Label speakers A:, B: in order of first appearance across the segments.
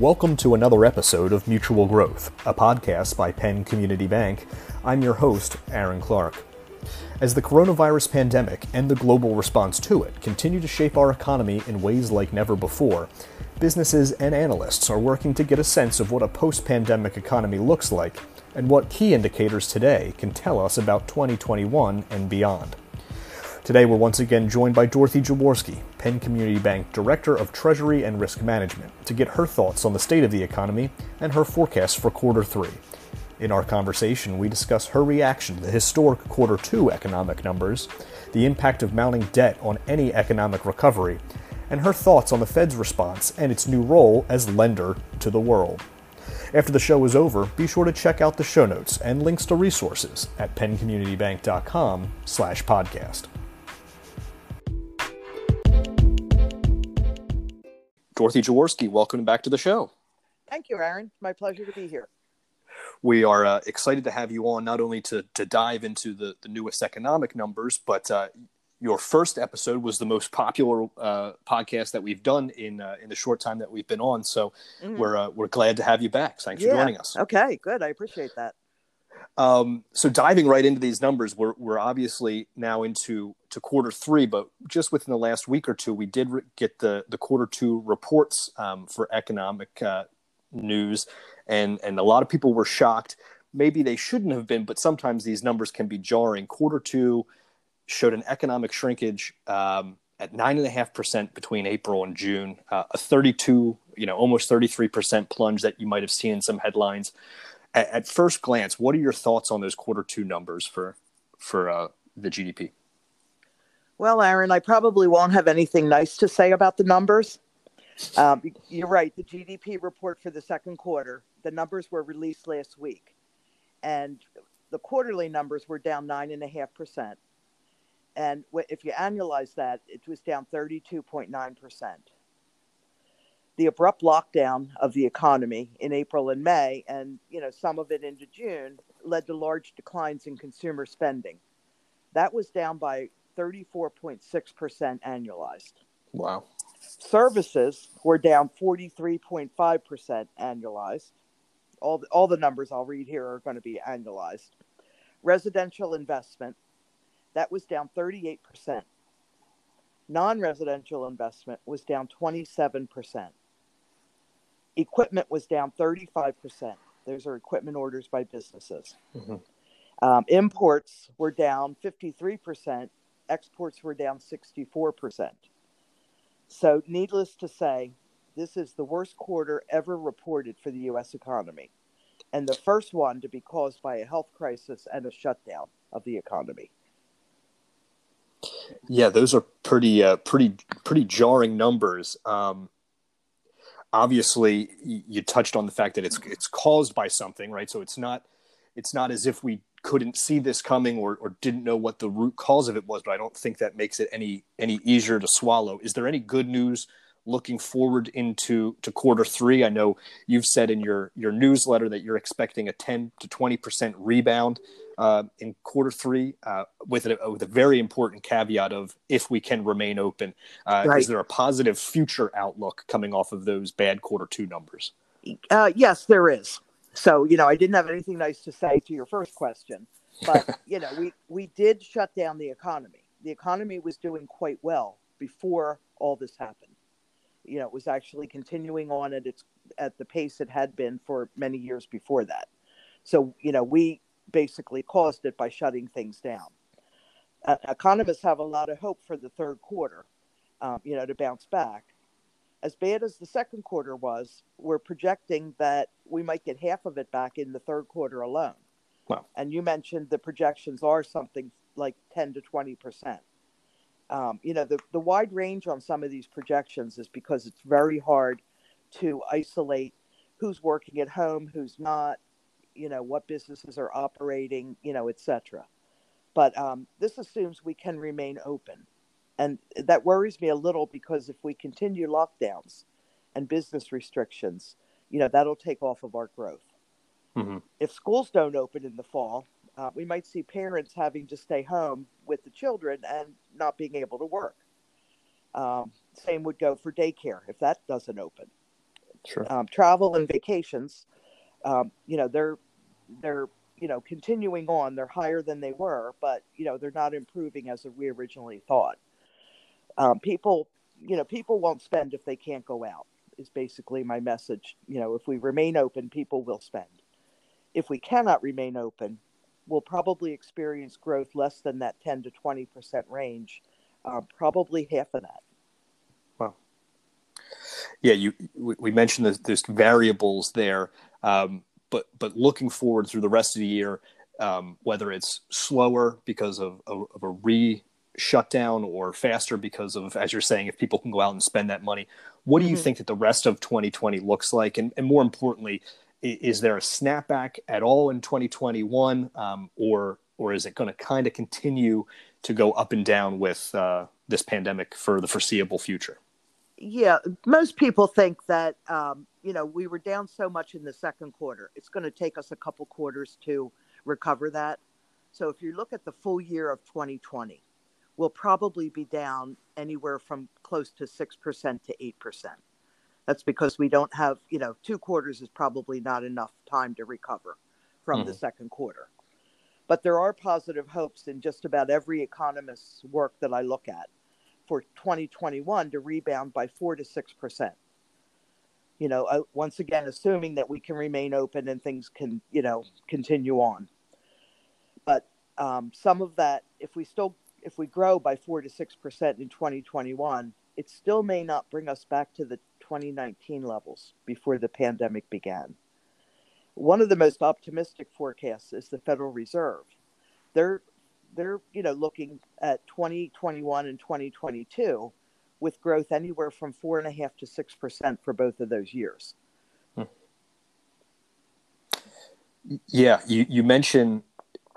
A: Welcome to another episode of Mutual Growth, a podcast by Penn Community Bank. I'm your host, Aaron Clark. As the coronavirus pandemic and the global response to it continue to shape our economy in ways like never before, businesses and analysts are working to get a sense of what a post pandemic economy looks like and what key indicators today can tell us about 2021 and beyond. Today, we're once again joined by Dorothy Jaworski, Penn Community Bank Director of Treasury and Risk Management, to get her thoughts on the state of the economy and her forecast for quarter three. In our conversation, we discuss her reaction to the historic quarter two economic numbers, the impact of mounting debt on any economic recovery, and her thoughts on the Fed's response and its new role as lender to the world. After the show is over, be sure to check out the show notes and links to resources at penncommunitybank.com slash podcast. Dorothy Jaworski, welcome back to the show.
B: Thank you, Aaron. My pleasure to be here.
A: We are uh, excited to have you on, not only to, to dive into the, the newest economic numbers, but uh, your first episode was the most popular uh, podcast that we've done in uh, in the short time that we've been on. So mm-hmm. we're uh, we're glad to have you back. Thanks yeah. for joining us.
B: Okay, good. I appreciate that.
A: Um, so diving right into these numbers, we're we're obviously now into to quarter three, but just within the last week or two, we did re- get the the quarter two reports um, for economic uh, news, and and a lot of people were shocked. Maybe they shouldn't have been, but sometimes these numbers can be jarring. Quarter two showed an economic shrinkage um, at nine and a half percent between April and June, uh, a 32, you know, almost 33 percent plunge that you might have seen in some headlines. At, at, first glance, what are your thoughts on those quarter two numbers for for uh, the GDP?
B: Well, Aaron, I probably won't have anything nice to say about the numbers. Um, you're right. The GDP report for the second quarter, the numbers were released last week, and the quarterly numbers were down nine and a half percent and if you annualize that, it was down 32.9%. The abrupt lockdown of the economy in April and May, and you know some of it into June, led to large declines in consumer spending. That was down by 34.6% annualized.
A: Wow.
B: Services were down 43.5% annualized. All the, all the numbers I'll read here are going to be annualized. Residential investment that was down 38%. Non residential investment was down 27%. Equipment was down 35%. Those are equipment orders by businesses. Mm-hmm. Um, imports were down 53%. Exports were down 64%. So, needless to say, this is the worst quarter ever reported for the U.S. economy, and the first one to be caused by a health crisis and a shutdown of the economy.
A: Yeah, those are pretty, uh, pretty, pretty jarring numbers. Um, obviously, you touched on the fact that it's it's caused by something, right? So it's not it's not as if we couldn't see this coming or, or didn't know what the root cause of it was. But I don't think that makes it any any easier to swallow. Is there any good news looking forward into to quarter three? I know you've said in your your newsletter that you're expecting a 10 to 20 percent rebound uh, in quarter three, uh, with a, with a very important caveat of if we can remain open. Uh, right. Is there a positive future outlook coming off of those bad quarter two numbers?
B: Uh, yes, there is. So you know, I didn't have anything nice to say to your first question, but you know, we we did shut down the economy. The economy was doing quite well before all this happened. You know, it was actually continuing on at its at the pace it had been for many years before that. So you know, we basically caused it by shutting things down. Uh, economists have a lot of hope for the third quarter, um, you know, to bounce back. As bad as the second quarter was, we're projecting that we might get half of it back in the third quarter alone. Wow. And you mentioned the projections are something like 10 to 20 percent. Um, you know, the, the wide range on some of these projections is because it's very hard to isolate who's working at home, who's not, you know what businesses are operating you know etc but um, this assumes we can remain open. And that worries me a little because if we continue lockdowns and business restrictions you know that'll take off of our growth. Mm-hmm. if schools don't open in the fall uh, we might see parents having to stay home with the children and not being able to work. Um, same would go for daycare if that doesn't open.
A: Sure.
B: Um, travel and vacations, um, you know, they're they're you know continuing on. They're higher than they were, but you know they're not improving as we originally thought. Um, people, you know, people won't spend if they can't go out. Is basically my message. You know, if we remain open, people will spend. If we cannot remain open, we'll probably experience growth less than that 10 to 20 percent range, uh, probably half of that.
A: Wow. Yeah, you we mentioned that there's variables there, um, but but looking forward through the rest of the year, um, whether it's slower because of, of, of a re shutdown or faster because of, as you're saying, if people can go out and spend that money, what do you mm-hmm. think that the rest of 2020 looks like? And, and more importantly, is there a snapback at all in 2021, um, or or is it going to kind of continue to go up and down with uh, this pandemic for the foreseeable future?
B: Yeah, most people think that um, you know we were down so much in the second quarter. It's going to take us a couple quarters to recover that. So if you look at the full year of 2020, we'll probably be down anywhere from close to six percent to eight percent. That's because we don't have, you know, two quarters is probably not enough time to recover from mm-hmm. the second quarter. But there are positive hopes in just about every economist's work that I look at for 2021 to rebound by four to six percent. You know, uh, once again, assuming that we can remain open and things can, you know, continue on. But um, some of that, if we still, if we grow by four to six percent in 2021, it still may not bring us back to the 2019 levels before the pandemic began. One of the most optimistic forecasts is the Federal Reserve. They're they're you know looking at 2021 and 2022 with growth anywhere from four and a half to six percent for both of those years. Hmm.
A: Yeah, you you mentioned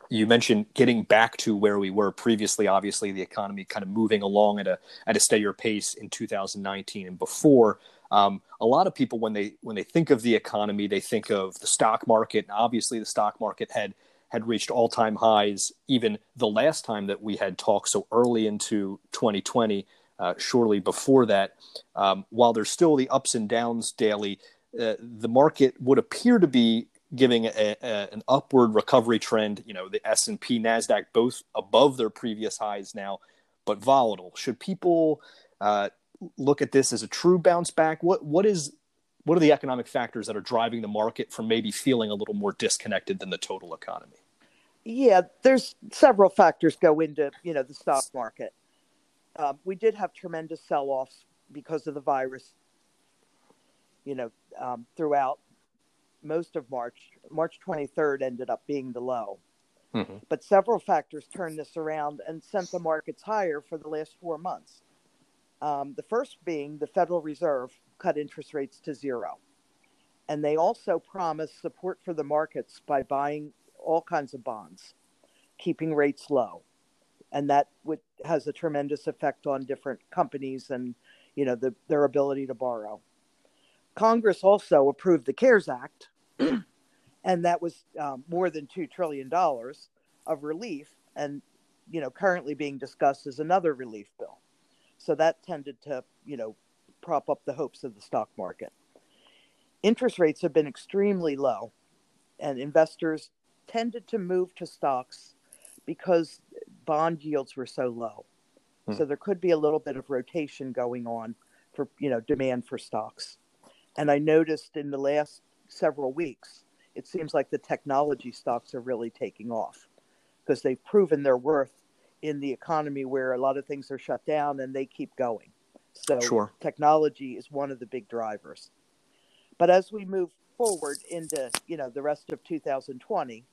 A: you mentioned getting back to where we were previously. Obviously, the economy kind of moving along at a at a steadier pace in 2019 and before. Um, a lot of people, when they when they think of the economy, they think of the stock market. And obviously, the stock market had had reached all time highs even the last time that we had talked so early into 2020. Uh, shortly before that, um, while there's still the ups and downs daily, uh, the market would appear to be giving a, a, an upward recovery trend. You know, the S and P, Nasdaq, both above their previous highs now, but volatile. Should people uh, look at this as a true bounce back? What what is what are the economic factors that are driving the market from maybe feeling a little more disconnected than the total economy?
B: Yeah, there's several factors go into you know the stock market. Um, we did have tremendous sell-offs because of the virus. You know, um, throughout most of March, March 23rd ended up being the low. Mm-hmm. But several factors turned this around and sent the markets higher for the last four months. Um, the first being the Federal Reserve cut interest rates to zero. And they also promised support for the markets by buying all kinds of bonds, keeping rates low. And that would, has a tremendous effect on different companies and you know the, their ability to borrow. Congress also approved the CARES Act, and that was um, more than two trillion dollars of relief, and you know currently being discussed as another relief bill. So that tended to, you know, prop up the hopes of the stock market. Interest rates have been extremely low, and investors tended to move to stocks because bond yields were so low. Hmm. So there could be a little bit of rotation going on for, you know, demand for stocks. And I noticed in the last several weeks, it seems like the technology stocks are really taking off because they've proven their worth in the economy where a lot of things are shut down and they keep going. So sure. technology is one of the big drivers. But as we move forward into, you know, the rest of 2020,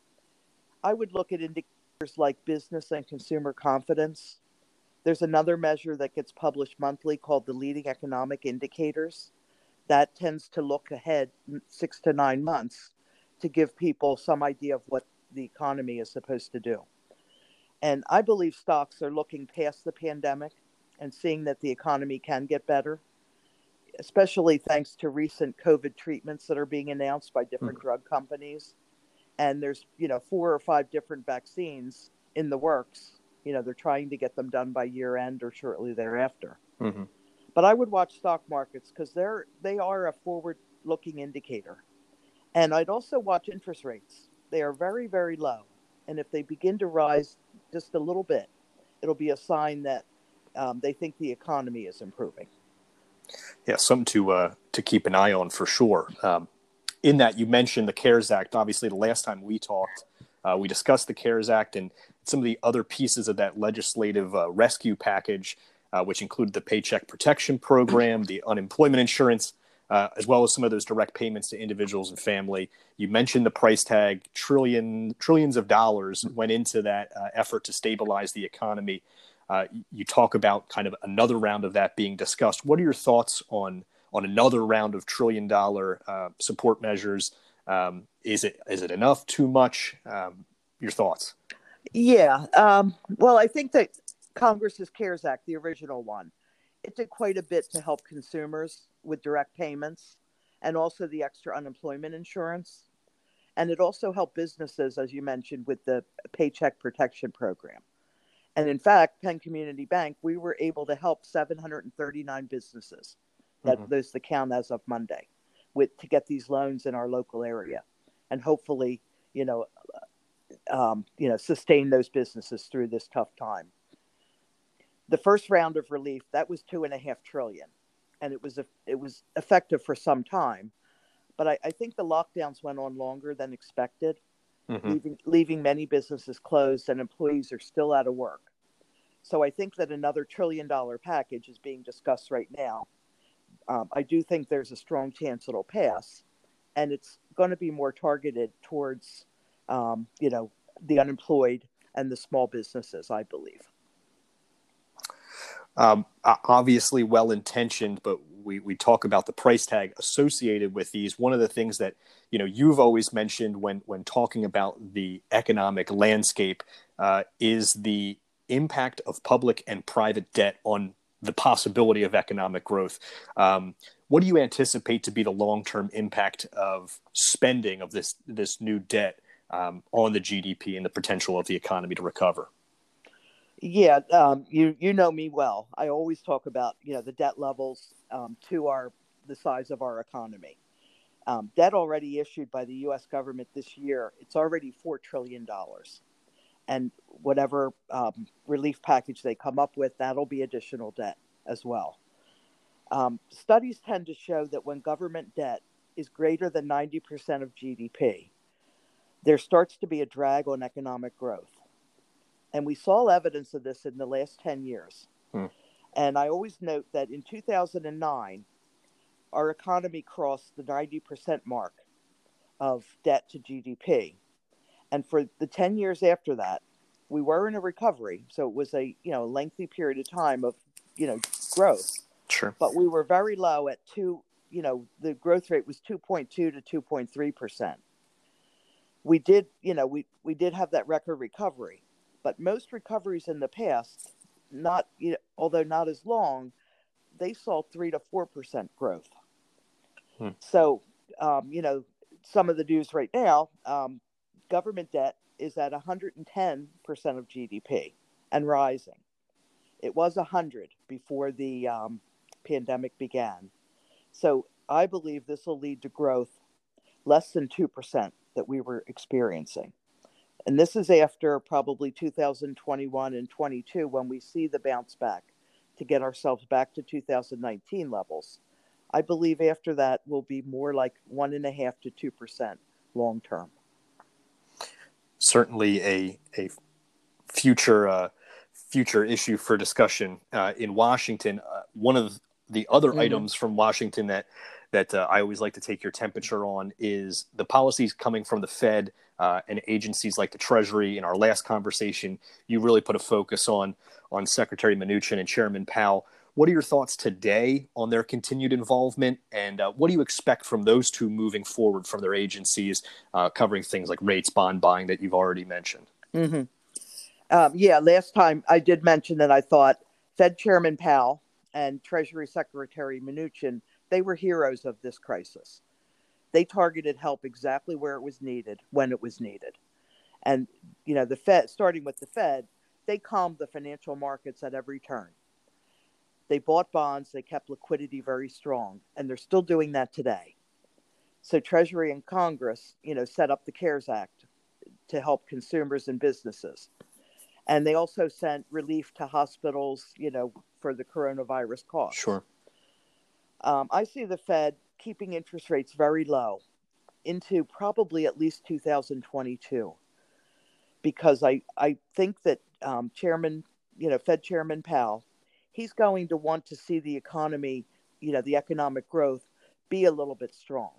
B: I would look at indicators like business and consumer confidence. There's another measure that gets published monthly called the leading economic indicators. That tends to look ahead 6 to 9 months to give people some idea of what the economy is supposed to do. And I believe stocks are looking past the pandemic and seeing that the economy can get better, especially thanks to recent COVID treatments that are being announced by different mm-hmm. drug companies. And there's, you know, four or five different vaccines in the works. You know, they're trying to get them done by year end or shortly thereafter. Mm-hmm. But I would watch stock markets because they're they are a forward looking indicator. And I'd also watch interest rates. They are very, very low. And if they begin to rise just a little bit, it'll be a sign that um, they think the economy is improving.
A: Yeah, something to uh, to keep an eye on for sure. Um, in that, you mentioned the CARES Act. Obviously, the last time we talked, uh, we discussed the CARES Act and some of the other pieces of that legislative uh, rescue package, uh, which included the Paycheck Protection Program, the unemployment insurance, uh, as well as some of those direct payments to individuals and family. You mentioned the price tag; trillion trillions of dollars went into that uh, effort to stabilize the economy. Uh, you talk about kind of another round of that being discussed. What are your thoughts on on another round of trillion dollar uh, support measures? Um, is it is it enough? Too much? Um, your thoughts?
B: Yeah. Um, well, I think that Congress's CARES Act, the original one, it did quite a bit to help consumers with direct payments and also the extra unemployment insurance. And it also helped businesses, as you mentioned, with the Paycheck Protection Program. And in fact, Penn Community Bank, we were able to help 739 businesses. That mm-hmm. there's the count as of Monday, with to get these loans in our local area, and hopefully, you know, um, you know, sustain those businesses through this tough time. The first round of relief that was two and a half trillion, and it was a, it was effective for some time, but I, I think the lockdowns went on longer than expected, mm-hmm. leaving leaving many businesses closed and employees are still out of work. So I think that another trillion dollar package is being discussed right now. Um, I do think there's a strong chance it'll pass, and it's going to be more targeted towards, um, you know, the unemployed and the small businesses. I believe.
A: Um, obviously, well intentioned, but we, we talk about the price tag associated with these. One of the things that you know you've always mentioned when when talking about the economic landscape uh, is the impact of public and private debt on the possibility of economic growth. Um, what do you anticipate to be the long term impact of spending of this this new debt um, on the GDP and the potential of the economy to recover?
B: Yeah, um, you you know me well. I always talk about you know the debt levels um, to our the size of our economy. Um, debt already issued by the U.S. government this year, it's already four trillion dollars, and whatever um, relief package they come up with, that'll be additional debt as well. Um, studies tend to show that when government debt is greater than ninety percent of GDP, there starts to be a drag on economic growth and we saw evidence of this in the last 10 years. Hmm. And I always note that in 2009, our economy crossed the 90% mark of debt to GDP. And for the 10 years after that, we were in a recovery. So it was a, you know, lengthy period of time of, you know, growth.
A: Sure.
B: But we were very low at two, you know, the growth rate was 2.2 to 2.3%. We did, you know, we, we did have that record recovery but most recoveries in the past, not you know, although not as long, they saw three to four percent growth. Hmm. So, um, you know, some of the news right now, um, government debt is at 110 percent of GDP and rising. It was 100 before the um, pandemic began. So I believe this will lead to growth less than 2% that we were experiencing. And this is after probably 2021 and 22 when we see the bounce back to get ourselves back to 2019 levels. I believe after that will be more like one and a half to two percent long term.
A: Certainly a a future uh, future issue for discussion uh, in Washington. Uh, one of the other mm-hmm. items from Washington that that uh, I always like to take your temperature on is the policies coming from the Fed uh, and agencies like the Treasury. In our last conversation, you really put a focus on on Secretary Mnuchin and Chairman Powell. What are your thoughts today on their continued involvement, and uh, what do you expect from those two moving forward from their agencies, uh, covering things like rates, bond buying that you've already mentioned?
B: Mm-hmm. Um, yeah, last time I did mention that I thought Fed Chairman Powell and Treasury Secretary Mnuchin they were heroes of this crisis. They targeted help exactly where it was needed when it was needed. And, you know, the Fed, starting with the Fed, they calmed the financial markets at every turn. They bought bonds, they kept liquidity very strong, and they're still doing that today. So Treasury and Congress, you know, set up the CARES Act to help consumers and businesses. And they also sent relief to hospitals, you know, for the coronavirus cost.
A: Sure.
B: Um, I see the Fed keeping interest rates very low into probably at least 2022 because I, I think that um, Chairman, you know, Fed Chairman Powell, he's going to want to see the economy, you know, the economic growth be a little bit strong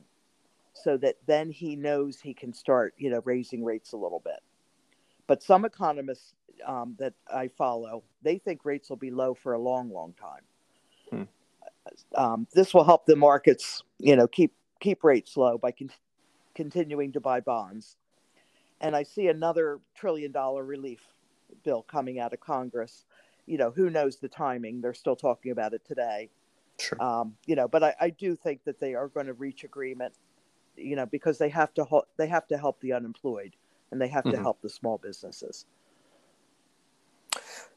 B: so that then he knows he can start, you know, raising rates a little bit. But some economists um, that I follow, they think rates will be low for a long, long time. Um, this will help the markets, you know, keep keep rates low by con- continuing to buy bonds. And I see another trillion dollar relief bill coming out of Congress. You know, who knows the timing? They're still talking about it today.
A: Sure.
B: Um, you know, but I, I do think that they are going to reach agreement. You know, because they have to ho- they have to help the unemployed and they have mm-hmm. to help the small businesses.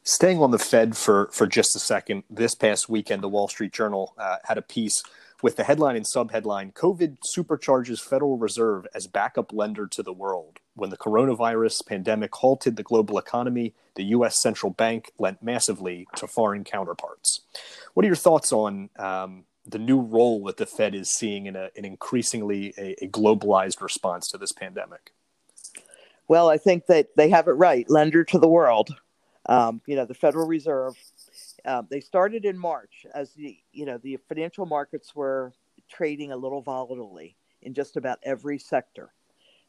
A: Staying on the Fed for for just a second, this past weekend, the Wall Street Journal uh, had a piece with the headline and subheadline COVID supercharges Federal Reserve as backup lender to the world. When the coronavirus pandemic halted the global economy, the U.S. central bank lent massively to foreign counterparts. What are your thoughts on um, the new role that the Fed is seeing in a, an increasingly a, a globalized response to this pandemic?
B: Well, I think that they have it right lender to the world. Um, you know, the Federal Reserve um, they started in March as the you know the financial markets were trading a little volatilely in just about every sector.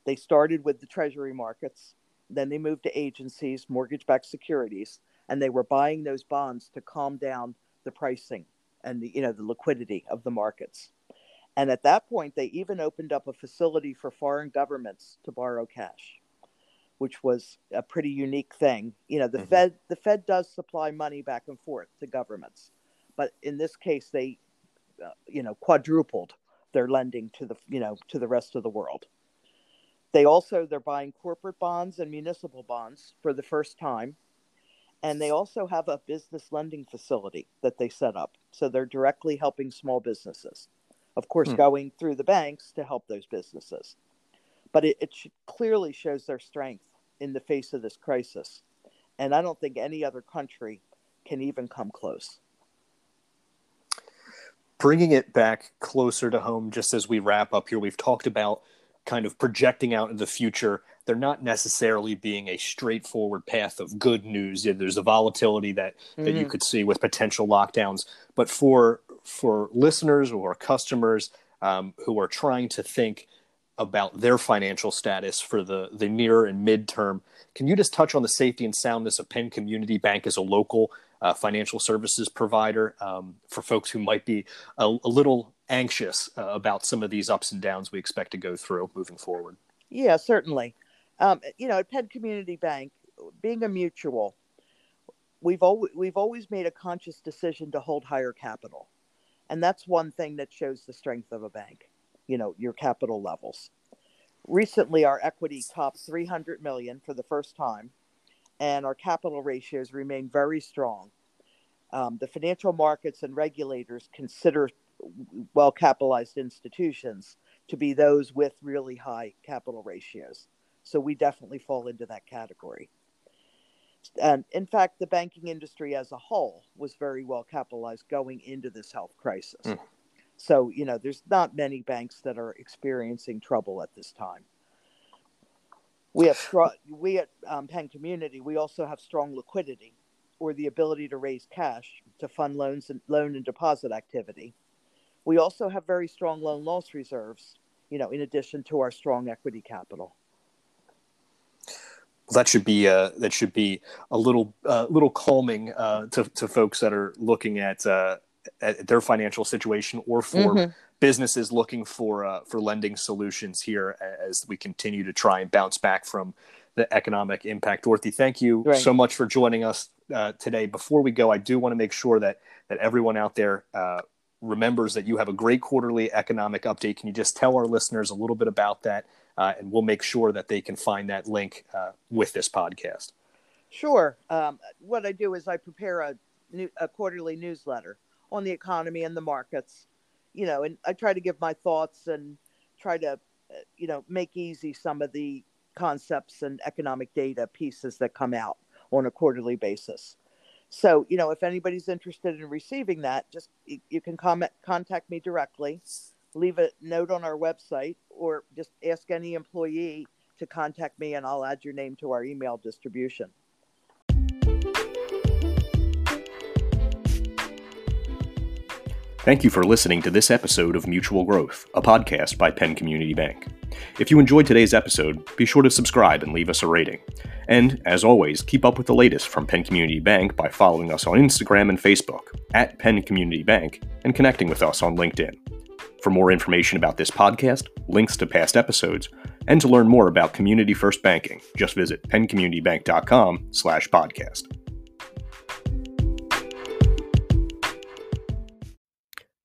B: They started with the treasury markets, then they moved to agencies, mortgage-backed securities, and they were buying those bonds to calm down the pricing and the you know the liquidity of the markets. And at that point, they even opened up a facility for foreign governments to borrow cash which was a pretty unique thing. You know, the mm-hmm. Fed the Fed does supply money back and forth to governments, but in this case, they, uh, you know, quadrupled their lending to the you know to the rest of the world. They also they're buying corporate bonds and municipal bonds for the first time, and they also have a business lending facility that they set up. So they're directly helping small businesses, of course, mm. going through the banks to help those businesses but it, it clearly shows their strength in the face of this crisis. And I don't think any other country can even come close.
A: Bringing it back closer to home, just as we wrap up here, we've talked about kind of projecting out in the future. They're not necessarily being a straightforward path of good news. There's a volatility that, that mm-hmm. you could see with potential lockdowns. But for for listeners or customers um, who are trying to think about their financial status for the, the near and midterm. Can you just touch on the safety and soundness of Penn Community Bank as a local uh, financial services provider um, for folks who might be a, a little anxious uh, about some of these ups and downs we expect to go through moving forward?
B: Yeah, certainly. Um, you know, at Penn Community Bank, being a mutual, we've we've always made a conscious decision to hold higher capital, and that's one thing that shows the strength of a bank you know your capital levels. Recently our equity topped 300 million for the first time and our capital ratios remain very strong. Um, the financial markets and regulators consider well capitalized institutions to be those with really high capital ratios. So we definitely fall into that category. And in fact the banking industry as a whole was very well capitalized going into this health crisis. Mm. So, you know, there's not many banks that are experiencing trouble at this time. We have strong, we at um, Penn Community. We also have strong liquidity, or the ability to raise cash to fund loans and loan and deposit activity. We also have very strong loan loss reserves. You know, in addition to our strong equity capital.
A: that should be uh, that should be a little uh, little calming uh, to to folks that are looking at uh, at their financial situation or for mm-hmm. businesses looking for uh, for lending solutions here as we continue to try and bounce back from the economic impact. Dorothy, thank you right. so much for joining us uh, today. Before we go, I do want to make sure that that everyone out there uh, remembers that you have a great quarterly economic update. Can you just tell our listeners a little bit about that, uh, and we'll make sure that they can find that link uh, with this podcast.
B: Sure. Um, what I do is I prepare a new, a quarterly newsletter on the economy and the markets. You know, and I try to give my thoughts and try to, uh, you know, make easy some of the concepts and economic data pieces that come out on a quarterly basis. So, you know, if anybody's interested in receiving that, just you can comment, contact me directly, leave a note on our website, or just ask any employee to contact me and I'll add your name to our email distribution.
A: Thank you for listening to this episode of Mutual Growth, a podcast by Penn Community Bank. If you enjoyed today's episode, be sure to subscribe and leave us a rating. And, as always, keep up with the latest from Penn Community Bank by following us on Instagram and Facebook at Penn Community Bank and connecting with us on LinkedIn. For more information about this podcast, links to past episodes, and to learn more about Community First Banking, just visit penncommunitybank.com slash podcast.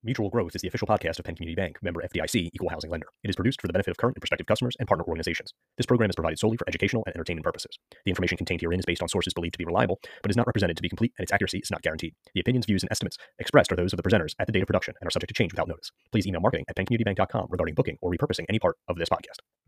A: Mutual Growth is the official podcast of Penn Community Bank, member FDIC, equal housing lender. It is produced for the benefit of current and prospective customers and partner organizations. This program is provided solely for educational and entertainment purposes. The information contained herein is based on sources believed to be reliable, but is not represented to be complete, and its accuracy is not guaranteed. The opinions, views, and estimates expressed are those of the presenters at the date of production and are subject to change without notice. Please email marketing at penncommunitybank.com regarding booking or repurposing any part of this podcast.